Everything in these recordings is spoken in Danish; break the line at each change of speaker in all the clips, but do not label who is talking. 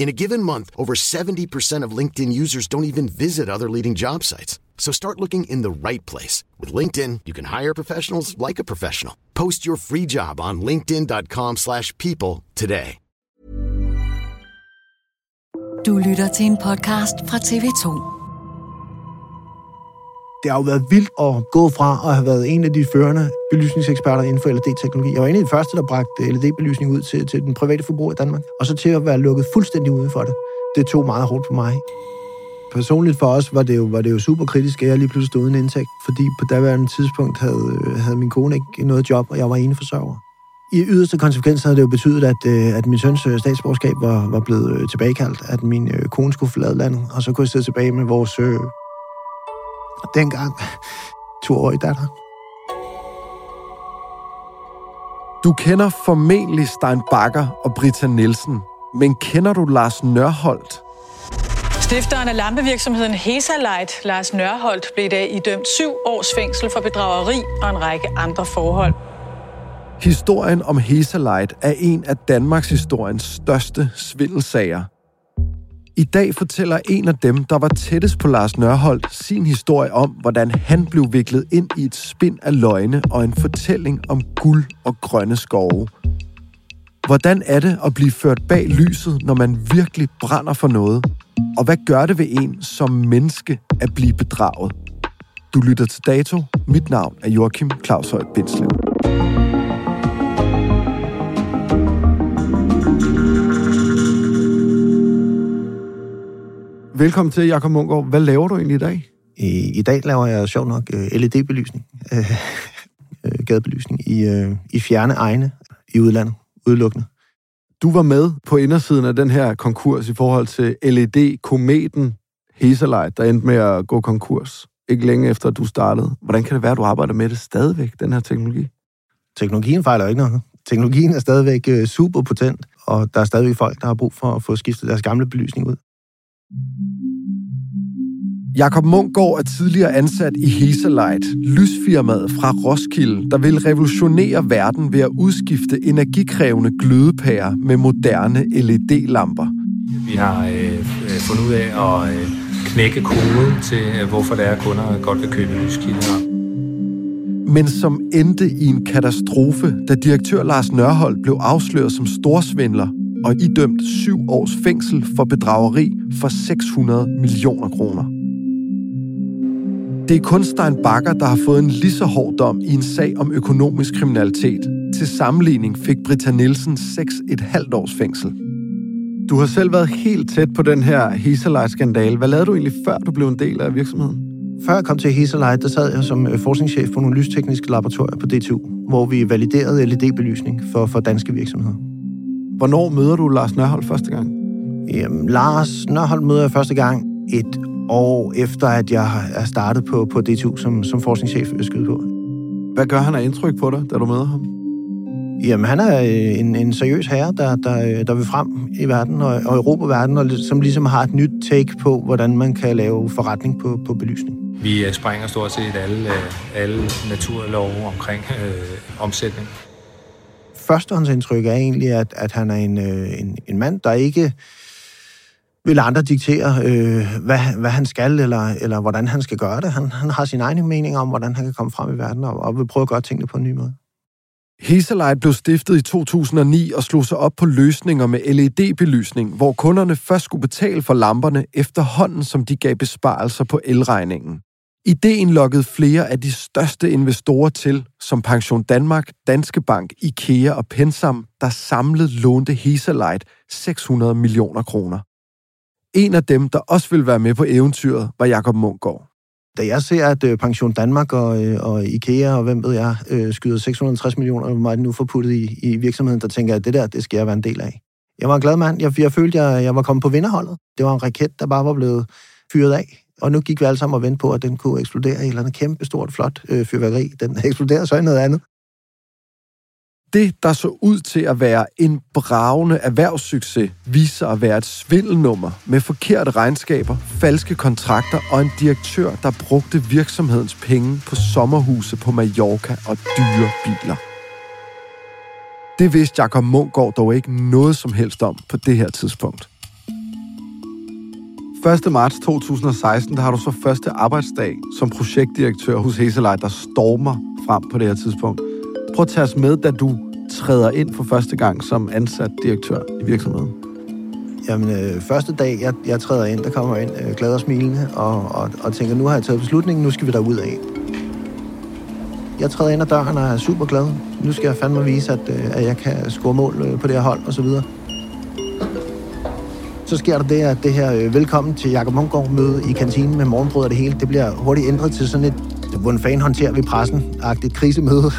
In a given month, over 70% of LinkedIn users don't even visit other leading job sites. So start looking in the right place. With LinkedIn, you can hire professionals like a professional. Post your free job on linkedin.com slash people today.
Du lytter til en podcast fra TV2.
Det har jo været vildt at gå fra at have været en af de førende belysningseksperter inden for LED-teknologi. Jeg var en af de første, der bragte LED-belysning ud til, til den private forbruger i Danmark. Og så til at være lukket fuldstændig uden for det. Det tog meget hårdt på mig. Personligt for os var det jo, var det jo super kritisk, at jeg lige pludselig stod uden indtægt, fordi på daværende tidspunkt havde, havde min kone ikke noget job, og jeg var ene forsørger. I yderste konsekvens havde det jo betydet, at, øh, at min søns øh, statsborgerskab var, var blevet øh, tilbagekaldt, at min kone skulle forlade landet, og så kunne jeg sidde tilbage med vores dengang toårige datter.
Du kender formentlig Stein Bakker og Britta Nielsen, men kender du Lars Nørholdt?
Stifteren af lampevirksomheden Hesalight, Lars Nørholdt, blev i dag idømt syv års fængsel for bedrageri og en række andre forhold.
Historien om Hesalight er en af Danmarks historiens største svindelsager – i dag fortæller en af dem, der var tættest på Lars Nørholdt, sin historie om, hvordan han blev viklet ind i et spind af løgne og en fortælling om guld og grønne skove. Hvordan er det at blive ført bag lyset, når man virkelig brænder for noget? Og hvad gør det ved en som menneske at blive bedraget? Du lytter til Dato. Mit navn er Joachim Claus Højt Bindslev. Velkommen til, Jakob Munkgaard. Hvad laver du egentlig i dag?
I, i dag laver jeg sjov nok øh, LED-belysning, øh, gadebelysning, i, øh, i fjerne egne i udlandet, udelukkende.
Du var med på indersiden af den her konkurs i forhold til LED-kometen Hesalite, der endte med at gå konkurs. Ikke længe efter, at du startede. Hvordan kan det være, at du arbejder med det stadigvæk, den her teknologi?
Teknologien fejler ikke noget. Teknologien er stadigvæk super potent, og der er stadigvæk folk, der har brug for at få skiftet deres gamle belysning ud.
Jakob Munkgaard er tidligere ansat i Hesalite, lysfirmaet fra Roskilde, der vil revolutionere verden ved at udskifte energikrævende glødepærer med moderne LED-lamper.
Vi har øh, øh, fundet ud af at øh, knække koden til, øh, hvorfor der er kunder godt vil købe lyskilder.
Men som endte i en katastrofe, da direktør Lars Nørhold blev afsløret som storsvindler og idømt syv års fængsel for bedrageri for 600 millioner kroner. Det er kun Stein Bakker, der har fået en lige så hård dom i en sag om økonomisk kriminalitet. Til sammenligning fik Britta Nielsen 6,5 års fængsel. Du har selv været helt tæt på den her Hesalite-skandale. Hvad lavede du egentlig, før du blev en del af virksomheden?
Før jeg kom til Hesalite, der sad jeg som øh, forskningschef på nogle lystekniske laboratorier på DTU, hvor vi validerede LED-belysning for, for danske virksomheder.
Hvornår møder du Lars Nørhold første gang?
Jamen, Lars Nørhold møder jeg første gang et år efter, at jeg er startet på, på DTU som, som forskningschef skyde på.
Hvad gør han af indtryk på dig, da du møder ham?
Jamen, han er øh, en, en seriøs herre, der, der, øh, der vil frem i verden og, og Europa verden, og som ligesom har et nyt take på, hvordan man kan lave forretning på, på belysning.
Vi øh, springer stort set alle, alle naturlove omkring øh, omsætning.
Førstehåndsindtryk er egentlig, at, at han er en, øh, en, en mand, der ikke vil andre diktere, øh, hvad, hvad han skal, eller, eller hvordan han skal gøre det. Han, han har sin egen mening om, hvordan han kan komme frem i verden, og, og vil prøve at gøre tingene på en ny måde.
Hesalite blev stiftet i 2009 og slog sig op på løsninger med LED-belysning, hvor kunderne først skulle betale for lamperne efterhånden, som de gav besparelser på elregningen. Ideen lokkede flere af de største investorer til, som Pension Danmark, Danske Bank, IKEA og Pensam, der samlet lånte Hesalite 600 millioner kroner. En af dem, der også ville være med på eventyret, var Jakob Munkgaard.
Da jeg ser, at øh, Pension Danmark og, øh, og IKEA og hvem ved jeg, øh, skyder 650 millioner, hvor meget nu forputtet i, i virksomheden, der tænker jeg, at det der, det skal jeg være en del af. Jeg var en glad mand. Jeg, jeg følte, jeg, jeg var kommet på vinderholdet. Det var en raket, der bare var blevet fyret af. Og nu gik vi alle sammen og ventede på, at den kunne eksplodere i et eller andet kæmpe, stort, flot øh, fyrværkeri. Den eksploderede så i noget andet.
Det, der så ud til at være en bravende erhvervssucces, viser at være et svindelnummer med forkerte regnskaber, falske kontrakter og en direktør, der brugte virksomhedens penge på sommerhuse på Mallorca og dyre biler. Det vidste Jakob Munkgaard dog ikke noget som helst om på det her tidspunkt. 1. marts 2016, der har du så første arbejdsdag som projektdirektør hos Heselej, der stormer frem på det her tidspunkt. Prøv at tage os med, da du træder ind for første gang som ansat direktør i virksomheden.
Jamen, øh, første dag, jeg, jeg træder ind, der kommer jeg ind øh, glad og smilende, og, og, og tænker, nu har jeg taget beslutningen, nu skal vi derud af. Jeg træder ind ad døren og er super glad. Nu skal jeg fandme vise, at, øh, at jeg kan score mål øh, på det her hold, og så videre. Så sker der det, at det her øh, velkommen til Jakob Munkgaard møde i kantinen med morgenbrød og det hele, det bliver hurtigt ændret til sådan et, hvordan fanden håndterer vi pressen-agtigt krisemøde.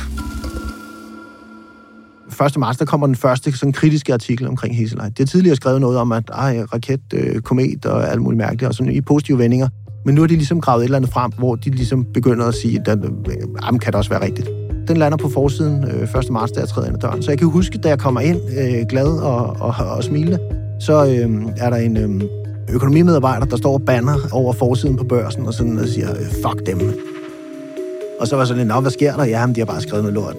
1. marts, der kommer den første sådan kritiske artikel omkring Hesselej. Det har tidligere skrevet noget om, at ej, raket, øh, komet og alt muligt mærkeligt, og sådan i positive vendinger. Men nu har de ligesom gravet et eller andet frem, hvor de ligesom begynder at sige, at øh, kan det også være rigtigt. Den lander på forsiden øh, 1. marts, da jeg træder ind ad døren. Så jeg kan huske, da jeg kommer ind øh, glad og, og, og smilende, så øh, er der en øh, økonomimedarbejder, der står og banner over forsiden på børsen og sådan og siger, øh, fuck dem. Og så var sådan, lidt, hvad sker der? Ja, men de har bare skrevet noget lort.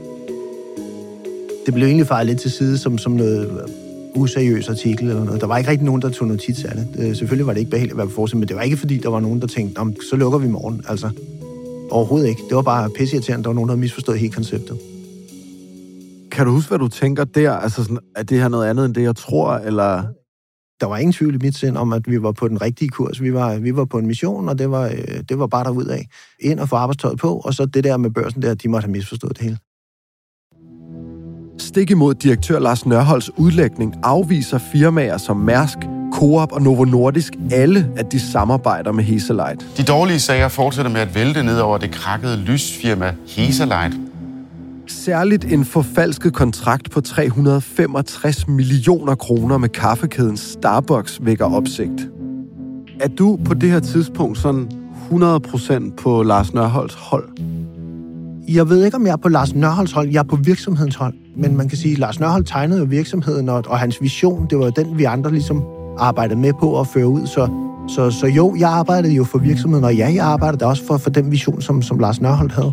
Det blev egentlig fejret lidt til side som, som noget øh, useriøs artikel eller noget. Der var ikke rigtig nogen, der tog notits af det. Øh, selvfølgelig var det ikke behageligt at være på forsiden, men det var ikke fordi, der var nogen, der tænkte, så lukker vi i morgen. Altså, overhovedet ikke. Det var bare pisseirriterende, der var nogen, der havde misforstået hele konceptet.
Kan du huske, hvad du tænker der? Altså, sådan, er det her noget andet end det, jeg tror, eller
der var ingen tvivl i mit sind om, at vi var på den rigtige kurs. Vi var, vi var på en mission, og det var, øh, det var bare derud af. Ind og få arbejdstøjet på, og så det der med børsen der, de måtte have misforstået det hele.
Stik imod direktør Lars Nørholds udlægning afviser firmaer som Mærsk, Coop og Novo Nordisk alle, at de samarbejder med Hesalite.
De dårlige sager fortsætter med at vælte ned over det krakkede lysfirma Hesalite.
Særligt en forfalsket kontrakt på 365 millioner kroner med kaffekæden Starbucks vækker opsigt. Er du på det her tidspunkt sådan 100% på Lars Nørholds hold?
Jeg ved ikke, om jeg er på Lars Nørholds hold. Jeg er på virksomhedens hold. Men man kan sige, at Lars Nørhold tegnede jo virksomheden, og, og hans vision, det var jo den, vi andre ligesom arbejdede med på at føre ud. Så, så, så jo, jeg arbejdede jo for virksomheden, og ja, jeg arbejdede også for, for den vision, som, som Lars Nørhold havde.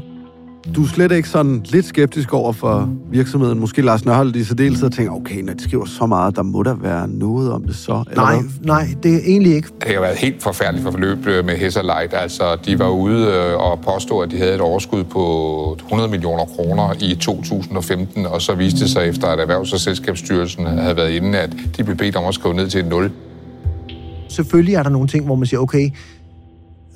Du er slet ikke sådan lidt skeptisk over for virksomheden. Måske Lars Nørhold i særdeleshed og tænker, okay, når de skriver så meget, der må der være noget om det så.
Eller nej, hvad? nej, det er egentlig ikke.
Det har været helt forfærdeligt for forløb med Hesser Light. Altså, de var ude øh, og påstod, at de havde et overskud på 100 millioner kroner i 2015, og så viste det sig efter, at Erhvervs- og Selskabsstyrelsen havde været inde, at de blev bedt om at skrive ned til et nul.
Selvfølgelig er der nogle ting, hvor man siger, okay,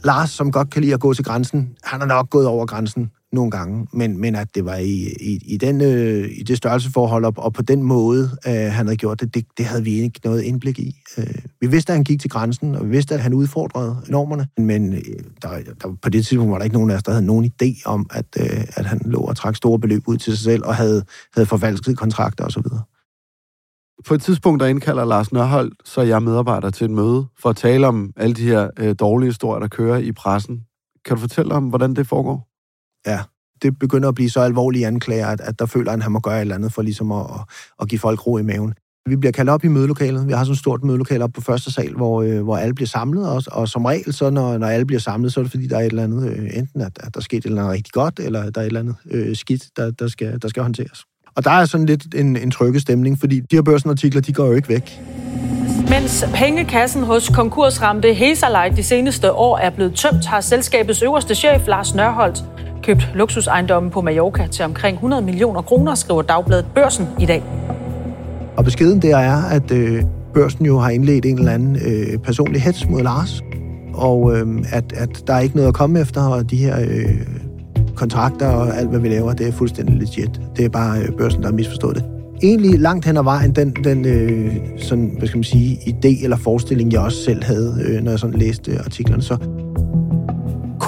Lars, som godt kan lide at gå til grænsen, han er nok gået over grænsen nogle gange, men, men at det var i, i, i, den, øh, i det størrelseforhold, og, og på den måde, øh, han havde gjort det, det, det havde vi ikke noget indblik i. Øh, vi vidste, at han gik til grænsen, og vi vidste, at han udfordrede normerne, men øh, der, der, på det tidspunkt var der ikke nogen af os, der havde nogen idé om, at, øh, at han lå og trak store beløb ud til sig selv, og havde, havde forvalsket kontrakter osv.
På et tidspunkt, der indkalder Lars Nørhold, så er jeg medarbejder til et møde, for at tale om alle de her øh, dårlige historier, der kører i pressen. Kan du fortælle om, hvordan det foregår?
Ja, det begynder at blive så alvorlige anklager, at, at der føler, at han må gøre et eller andet for ligesom at, at give folk ro i maven. Vi bliver kaldt op i mødelokalet. Vi har sådan et stort mødelokale op på første sal, hvor, øh, hvor alle bliver samlet. Og, og som regel, så når, når alle bliver samlet, så er det fordi, der er et eller andet, øh, enten at, at der er sket et eller andet rigtig godt, eller der er et eller andet øh, skidt, der, der, skal, der skal håndteres. Og der er sådan lidt en, en trygge stemning, fordi de her børsenartikler, de går jo ikke væk.
Mens pengekassen hos konkursramte Hesalite de seneste år er blevet tømt, har selskabets øverste chef, Lars Nørholdt, købt luksusejendommen på Mallorca til omkring 100 millioner kroner, skriver Dagbladet Børsen i dag.
Og beskeden der er, at øh, børsen jo har indledt en eller anden øh, personlig hets mod Lars, og øh, at, at der er ikke noget at komme efter, og de her øh, kontrakter og alt, hvad vi laver, det er fuldstændig legit. Det er bare øh, børsen, der har misforstået det. Egentlig langt hen ad vejen, den, den øh, sådan, hvad skal man sige, idé eller forestilling, jeg også selv havde, øh, når jeg sådan læste artiklerne. Så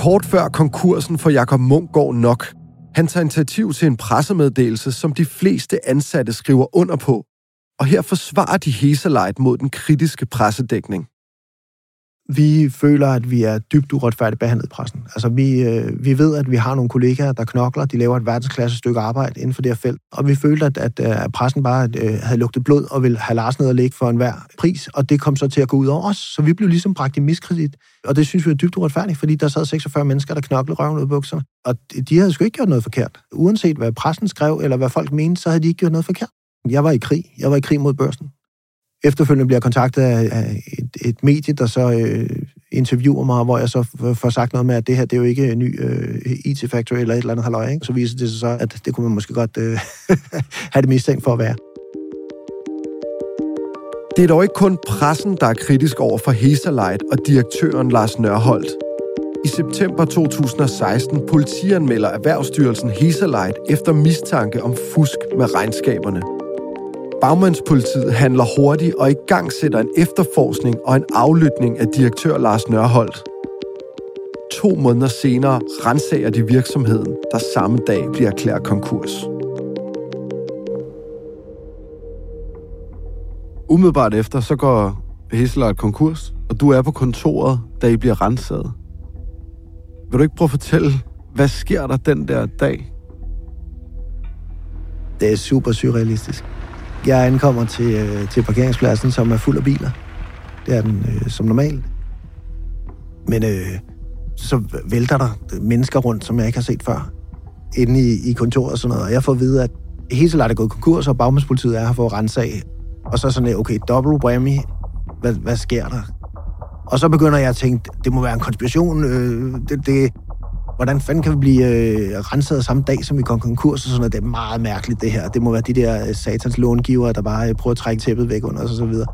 Kort før konkursen for Jakob Munk går nok. Han tager initiativ til en pressemeddelelse, som de fleste ansatte skriver under på. Og her forsvarer de Hesalite mod den kritiske pressedækning
vi føler, at vi er dybt uretfærdigt behandlet i pressen. Altså, vi, øh, vi ved, at vi har nogle kollegaer, der knokler, de laver et verdensklasse stykke arbejde inden for det her felt, og vi følte, at, at, øh, at pressen bare øh, havde lugtet blod og ville have Lars ned og ligge for enhver pris, og det kom så til at gå ud over os, så vi blev ligesom bragt i miskredit, og det synes vi er dybt uretfærdigt, fordi der sad 46 mennesker, der knoklede røven ud af bukserne, og de havde sgu ikke gjort noget forkert. Uanset hvad pressen skrev, eller hvad folk mente, så havde de ikke gjort noget forkert. Jeg var i krig. Jeg var i krig mod børsen. Efterfølgende bliver kontaktet af et, et medie, der så øh, interviewer mig, hvor jeg så får sagt noget med, at det her, det er jo ikke en ny øh, IT-factory eller et eller andet halløj, ikke? Så viser det sig så, at det kunne man måske godt øh, have det mistænkt for at være.
Det er dog ikke kun pressen, der er kritisk over for Hesalite og direktøren Lars Nørholdt. I september 2016 politianmelder Erhvervsstyrelsen Hesalite efter mistanke om fusk med regnskaberne. Bagmandspolitiet handler hurtigt og i gang sætter en efterforskning og en aflytning af direktør Lars Nørholdt. To måneder senere rensager de virksomheden, der samme dag bliver erklæret konkurs.
Umiddelbart efter, så går Hesselart konkurs, og du er på kontoret, da I bliver renset. Vil du ikke prøve at fortælle, hvad sker der den der dag?
Det er super surrealistisk. Jeg ankommer til, øh, til parkeringspladsen, som er fuld af biler. Det er den øh, som normalt. Men øh, så vælter der mennesker rundt, som jeg ikke har set før, inde i, i kontoret og sådan noget. Og jeg får at vide, at Heselart er gået konkurs, og bagmandspolitiet er her for at rense af. Og så sådan, okay, double whammy. Hvad, hvad sker der? Og så begynder jeg at tænke, det må være en konspiration. Øh, det, det, hvordan fanden kan vi blive øh, renset samme dag, som vi kom konkurs og sådan noget. Det er meget mærkeligt, det her. Det må være de der øh, satans långivere, der bare øh, prøver at trække tæppet væk under os og så videre.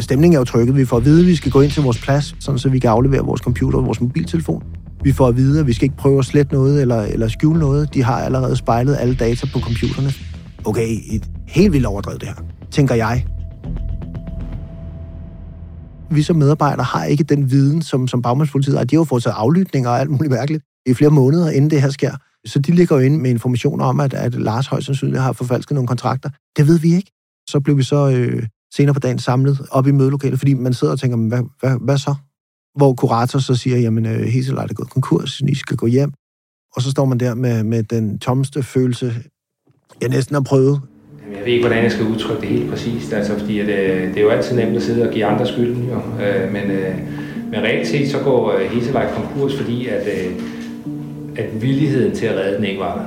Stemningen er jo trykket. Vi får at vide, at vi skal gå ind til vores plads, sådan så vi kan aflevere vores computer og vores mobiltelefon. Vi får at vide, at vi skal ikke prøve at slette noget eller, eller skjule noget. De har allerede spejlet alle data på computerne. Okay, et helt vildt overdrevet det her, tænker jeg. Vi som medarbejdere har ikke den viden, som, som bagmandspolitiet har. De har jo foretaget aflytninger og alt muligt mærkeligt i flere måneder, inden det her sker. Så de ligger jo inde med informationer om, at, at Lars højst sandsynligt har forfalsket nogle kontrakter. Det ved vi ikke. Så blev vi så øh, senere på dagen samlet op i mødelokalet, fordi man sidder og tænker, hvad, hvad, hvad så? Hvor kurator så siger, jamen øh, Heselejt er gået konkurs, I skal gå hjem. Og så står man der med, med den tomste følelse, jeg næsten har prøvet.
Jamen, Jeg ved ikke, hvordan jeg skal udtrykke det helt præcist, altså, fordi at, øh, det er jo altid nemt at sidde og give andre skylden, jo. Øh, men, øh, men reelt set så går øh, Heselejt konkurs, fordi at, øh, at villigheden til at redde den ikke var der.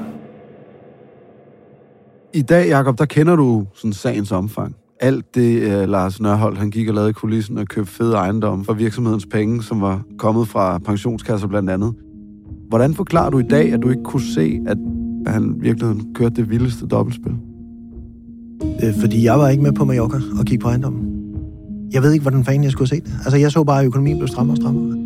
I dag, Jacob, der kender du sådan sagens omfang. Alt det, uh, Lars Nørholdt, han gik og lavede i kulissen og købte fede ejendomme for virksomhedens penge, som var kommet fra pensionskasser blandt andet. Hvordan forklarer du i dag, at du ikke kunne se, at han virkelig kørte det vildeste dobbeltspil?
Øh, fordi jeg var ikke med på Mallorca og kigge på ejendommen. Jeg ved ikke, hvordan fanden jeg skulle se det. Altså, jeg så bare, at økonomien blev strammere og strammere.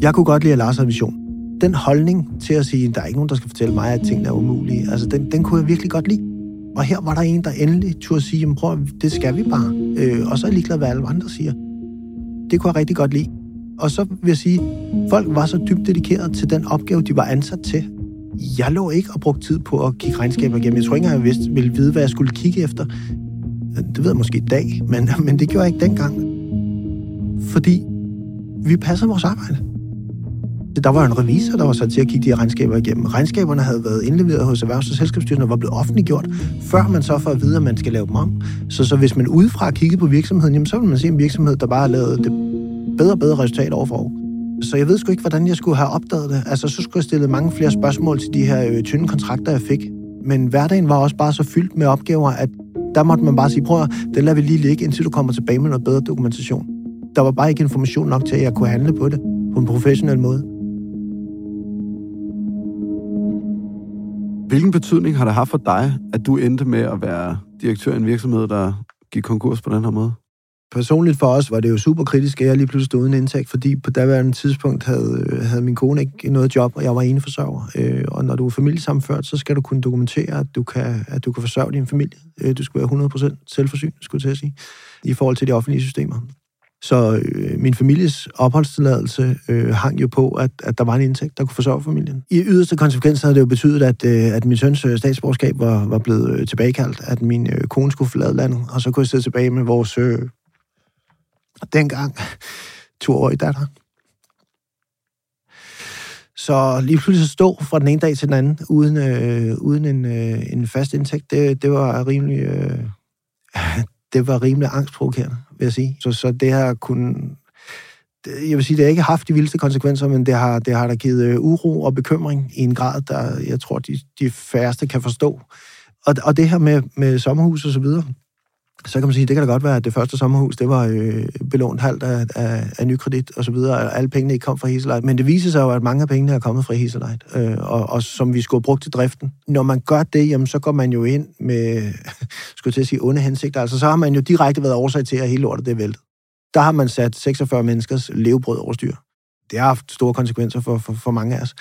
Jeg kunne godt lide, at Lars havde vision. Den holdning til at sige, at der er ikke nogen, der skal fortælle mig, at tingene er umulige, altså, den, den kunne jeg virkelig godt lide. Og her var der en, der endelig turde sige, jamen prøv, at- det skal vi bare. Øh, og så er jeg ligeglad, hvad alle andre siger. Det kunne jeg rigtig godt lide. Og så vil jeg sige, folk var så dybt dedikeret til den opgave, de var ansat til. Jeg lå ikke og brugte tid på at kigge regnskaber igennem. Jeg tror ikke engang, jeg vidste, ville vide, hvad jeg skulle kigge efter. Det ved jeg måske i dag, men, men det gjorde jeg ikke dengang. Fordi vi passede vores arbejde. Der var en revisor, der var sat til at kigge de her regnskaber igennem. Regnskaberne havde været indleveret hos Erhvervs- og Selskabsstyrelsen og var blevet offentliggjort, før man så får at vide, at man skal lave dem om. Så, så hvis man udefra kiggede på virksomheden, jamen, så ville man se en virksomhed, der bare har lavet det bedre og bedre resultat over for år. Så jeg ved sgu ikke, hvordan jeg skulle have opdaget det. Altså, så skulle jeg stille mange flere spørgsmål til de her øh, tynde kontrakter, jeg fik. Men hverdagen var også bare så fyldt med opgaver, at der måtte man bare sige, prøv at det lader vi lige ligge, indtil du kommer tilbage med noget bedre dokumentation. Der var bare ikke information nok til, at jeg kunne handle på det på en professionel måde.
Hvilken betydning har det haft for dig, at du endte med at være direktør i en virksomhed, der gik konkurs på den her måde?
Personligt for os var det jo super kritisk, at jeg lige pludselig stod uden indtægt, fordi på daværende tidspunkt havde, havde min kone ikke noget job, og jeg var eneforsørger. Øh, og når du er familiesammenført, så skal du kunne dokumentere, at du kan, at du kan forsørge din familie. Øh, du skal være 100% selvforsynet, skulle jeg til at sige, i forhold til de offentlige systemer. Så øh, min families opholdstilladelse øh, hang jo på, at, at der var en indtægt, der kunne forsørge familien. I yderste konsekvens havde det jo betydet, at, øh, at min søns øh, statsborgerskab var, var blevet øh, tilbagekaldt, at min øh, kone skulle forlade landet, og så kunne jeg sidde tilbage med vores øh, dengang toårige datter. Så lige pludselig stå fra den ene dag til den anden, uden, øh, uden en, øh, en fast indtægt, det, det var rimelig... Øh, det var rimelig angstprovokerende, vil jeg sige. Så, så det har kun... Jeg vil sige, det har ikke haft de vildeste konsekvenser, men det har, det har da givet øh, uro og bekymring i en grad, der jeg tror, de, de færreste kan forstå. Og, og det her med, med sommerhus og så videre, så kan man sige, det kan da godt være, at det første sommerhus, det var øh, belånt halvt af, af, af nykredit og så videre, og alle pengene ikke kom fra Heselite. Men det viser sig jo, at mange af pengene er kommet fra Heselite, øh, og, og som vi skulle have brugt til driften. Når man gør det, jamen, så går man jo ind med, skulle til at sige, onde hensigter. Altså, så har man jo direkte været årsag til, at hele lortet det er væltet. Der har man sat 46 menneskers levebrød over styr. Det har haft store konsekvenser for, for, for mange af os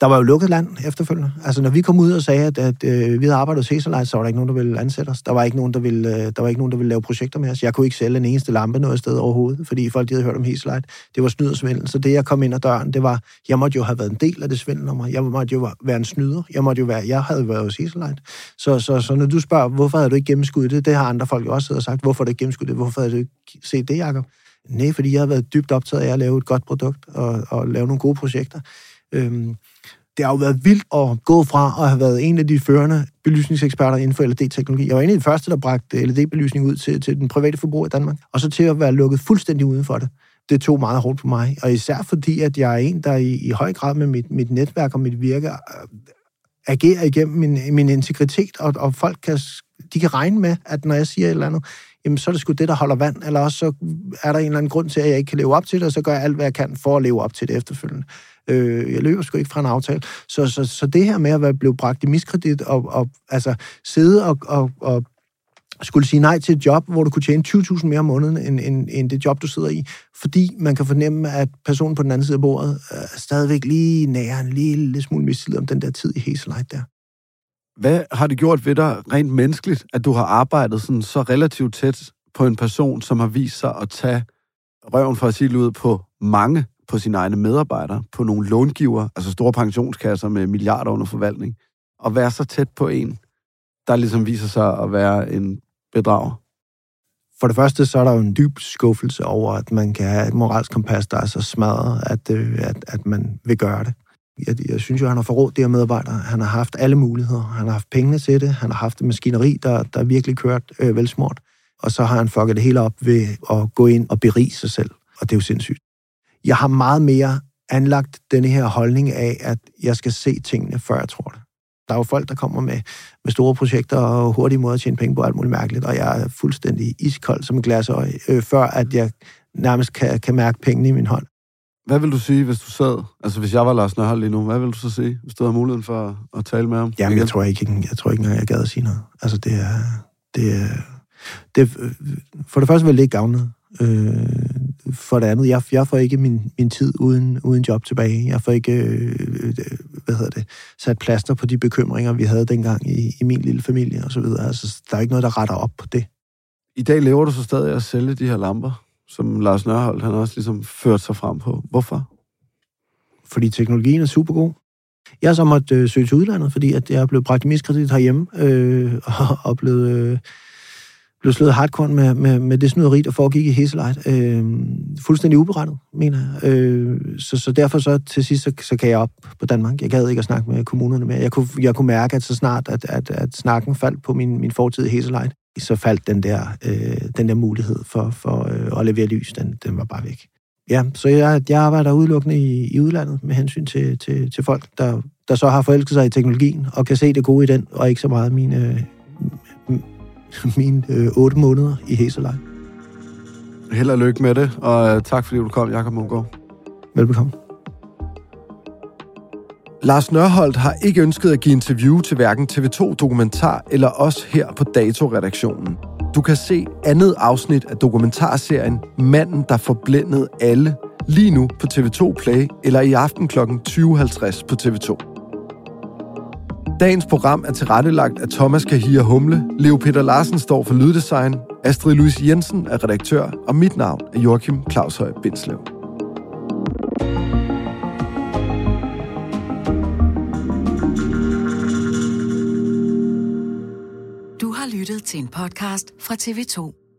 der var jo lukket land efterfølgende. Altså, når vi kom ud og sagde, at, at øh, vi havde arbejdet hos Hazelite, så var der ikke nogen, der ville ansætte os. Der var ikke nogen, der ville, øh, der var ikke nogen, der ville lave projekter med os. Jeg kunne ikke sælge en eneste lampe noget sted overhovedet, fordi folk de havde hørt om Hazelite. Det var snyd og svindel. Så det, jeg kom ind ad døren, det var, jeg måtte jo have været en del af det svindelnummer. Jeg måtte jo være en snyder. Jeg måtte jo være, jeg havde været hos Hazelite. Så, så, så når du spørger, hvorfor havde du ikke gennemskuddet det, det har andre folk også og sagt, hvorfor har du ikke gennemskuddet det? Hvorfor havde du ikke set det, Jacob? Nej, fordi jeg har været dybt optaget af at lave et godt produkt og, og lave nogle gode projekter. Øhm, det har jo været vildt at gå fra at have været en af de førende belysningseksperter inden for LED-teknologi. Jeg var en af de første, der bragte LED-belysning ud til, til den private forbrug i Danmark, og så til at være lukket fuldstændig uden for det. Det tog meget hårdt på mig, og især fordi, at jeg er en, der i, i høj grad med mit, mit netværk og mit virke øh, agerer igennem min, min integritet, og, og folk kan, de kan regne med, at når jeg siger et eller andet, jamen så er det sgu det, der holder vand, eller også så er der en eller anden grund til, at jeg ikke kan leve op til det, og så gør jeg alt, hvad jeg kan for at leve op til det efterfølgende. Øh, jeg løber sgu ikke fra en aftale. Så, så, så det her med at være blevet bragt i miskredit og, og altså sidde og, og, og skulle sige nej til et job, hvor du kunne tjene 20.000 mere om måneden, end, end, end det job, du sidder i, fordi man kan fornemme, at personen på den anden side af bordet øh, stadigvæk lige nærer en lille smule mistillid om den der tid i Hazelite der.
Hvad har det gjort ved dig rent menneskeligt, at du har arbejdet sådan så relativt tæt på en person, som har vist sig at tage røven for at sige ud på mange på sine egne medarbejdere, på nogle långiver, altså store pensionskasser med milliarder under forvaltning, og være så tæt på en, der ligesom viser sig at være en bedrager?
For det første, så er der jo en dyb skuffelse over, at man kan have et moralsk kompas, der er så smadret, at, øh, at, at man vil gøre det. Jeg, jeg synes jo, han har forrådt de her medarbejdere. Han har haft alle muligheder. Han har haft pengene til det. Han har haft et maskineri, der, der virkelig kørt øh, velsmort. Og så har han fucket det hele op ved at gå ind og berige sig selv. Og det er jo sindssygt. Jeg har meget mere anlagt denne her holdning af, at jeg skal se tingene, før jeg tror det. Der er jo folk, der kommer med, med store projekter og hurtige måder at tjene penge på, alt muligt mærkeligt, og jeg er fuldstændig iskold som et glasøje, øh, før at jeg nærmest kan, kan mærke pengene i min hånd.
Hvad vil du sige, hvis du sad, altså hvis jeg var Lars Nørhold lige nu, hvad vil du så sige, hvis du havde muligheden for at, at tale med ham?
Jamen, jeg tror ikke, jeg tror ikke engang, jeg gad at sige noget. Altså, det er, det er, det, for det første vil det ikke gavne. Øh, for det andet, jeg, jeg får ikke min, min tid uden, uden job tilbage. Jeg får ikke, øh, hvad hedder det, sat plaster på de bekymringer, vi havde dengang i, i min lille familie og så videre. Altså, der er ikke noget, der retter op på det.
I dag lever du så stadig at sælge de her lamper, som Lars Nørholdt han også ligesom ført sig frem på. Hvorfor?
Fordi teknologien er super god. Jeg har så måtte øh, søge til udlandet, fordi at jeg er blevet bragt i miskredit herhjemme, øh, og, og blevet... Øh, blev slået hardcore med, med, med det snyderi, der foregik i Heselite. Øh, fuldstændig uberettet, mener jeg. Øh, så, så derfor så til sidst, så, så kan jeg op på Danmark. Jeg gad ikke at snakke med kommunerne mere. Jeg kunne, jeg kunne mærke, at så snart, at, at, at snakken faldt på min, min fortid i Heselite, så faldt den der, øh, den der mulighed for, for øh, at levere lys, den, den var bare væk. Ja, så jeg, jeg arbejder udelukkende i, i udlandet med hensyn til, til, til folk, der, der så har forelsket sig i teknologien og kan se det gode i den, og ikke så meget mine, mine øh, otte måneder i Hæselej.
Held og lykke med det, og øh, tak fordi du kom, Jakob Mungård.
Velbekomme.
Lars Nørholdt har ikke ønsket at give interview til hverken TV2 Dokumentar eller os her på Dato-redaktionen. Du kan se andet afsnit af dokumentarserien Manden, der forblændede alle, lige nu på TV2 Play eller i aften kl. 20.50 på TV2. Dagens program er tilrettelagt af Thomas Kahir Humle, Leo Peter Larsen står for lyddesign, Astrid Louise Jensen er redaktør, og mit navn er Joachim Claus Høj Bindslev.
Til en podcast fra TV2.